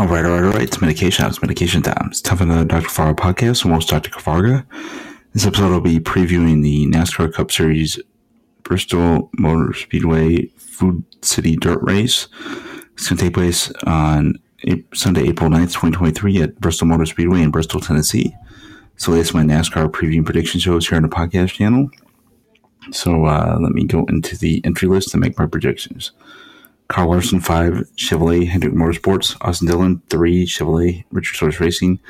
All right, all right, all right. It's medication. It's medication time. It's time for the Dr. Kavarga podcast. I'm host Dr. Kavarga. This episode will be previewing the NASCAR Cup Series Bristol Motor Speedway Food City Dirt Race. It's going to take place on Sunday, April 9th, 2023 at Bristol Motor Speedway in Bristol, Tennessee. So this is my NASCAR preview and prediction shows here on the podcast channel. So uh, let me go into the entry list and make my predictions. Kyle Larson, 5, Chevrolet Hendrick Motorsports. Austin Dillon, 3, Chevrolet Richard Childress Racing.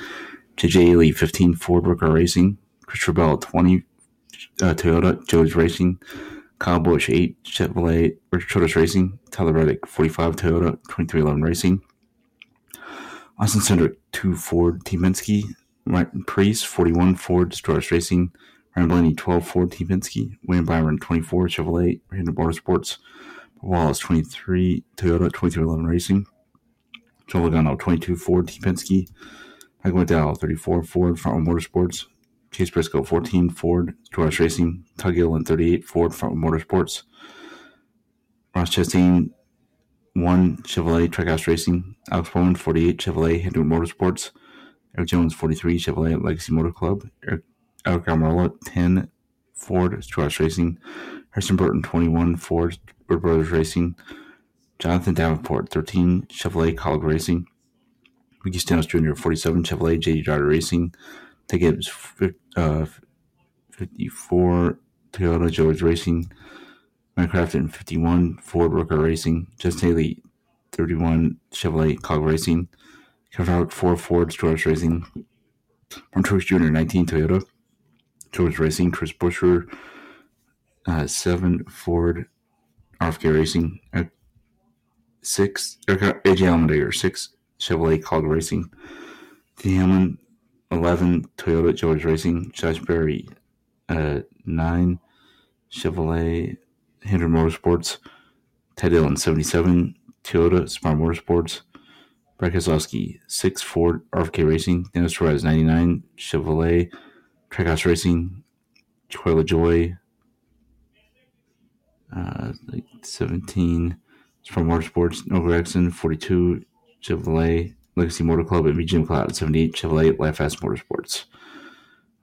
JJ Lee, 15, Ford Brooker Racing. Christopher Bell, 20, uh, Toyota Joe's Racing. Kyle Busch, 8, Chevrolet Richard Childress Racing. Tyler Reddick, 45, Toyota 2311 Racing. Austin Cindric, 2, Ford Team Penske. Martin Preece, 41, Ford Childress Racing. Ryan Blaney, 12, Ford Team Penske. William Byron, 24, Chevrolet Hendrick Motorsports. Wallace 23, Toyota 2311 Racing. Joe Logano 22, Ford Team Penske. Michael McDowell 34, Ford Front Motorsports. Chase Briscoe 14, Ford Toyota Racing. Todd Gilliland 38, Ford Front Motorsports. Ross Chastain 1, Chevrolet Trackhouse Racing. Alex Bowman 48, Chevrolet Hendrick Motorsports. Erik Jones 43, Chevrolet Legacy Motor Club. Aric, Aric Almirola 10, Ford Toyota Racing. Harrison Burton 21, Ford Wood Brothers Racing, Jonathan Davenport, 13, Chevrolet Kaulig Racing, Ricky Stenhouse Jr., 47, Chevrolet JD Driver Racing, Ted uh, 54, Toyota George Racing, Minecraft in 51, Ford Rooker Racing, Justin Haley, 31, Chevrolet Kaulig Racing, Kevin Harvick, 4, Ford George Racing, Ron Truex Jr., 19, Toyota, George Racing, Chris Buescher, uh, 7, Ford RFK Racing six, AJ Allmendinger, six, Chevrolet Kaulig Racing, T. Hamlin, 11, Toyota George Racing, Berry, uh, 9, Chevrolet Hendrick Motorsports, Ty Dillon, 77, Toyota Smart Motorsports, Brad Keselowski, 6, Ford RFK Racing, Dennis Torres, 99, Chevrolet Trackhouse Racing, Joy Joy, uh, like 17 from Motorsports, Noah Gragson, 42 Chevrolet Legacy Motor Club, and Jim Cloud, 78 Chevrolet Live Fast Motorsports.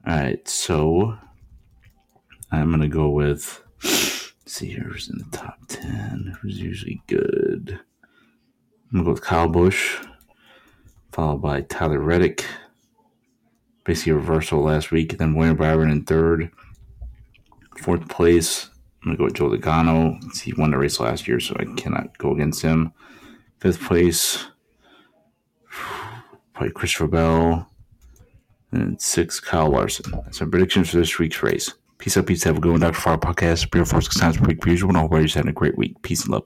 All right, so I'm gonna go with. see here who's in the top 10. Who's usually good? I'm gonna go with Kyle Busch, followed by Tyler Reddick. Basically, reversal last week. Then William Byron in third. Fourth place, I'm gonna go with Joe Logano. He won the race last year, so I cannot go against him. Fifth place, probably Christopher Bell. And six, Kyle Larson. That's our predictions for this week's race. Peace out, peace. Have a good one, Dr. Far Podcast. Beer Force week, per usual. I hope everybody's having a great week. Peace and love, people.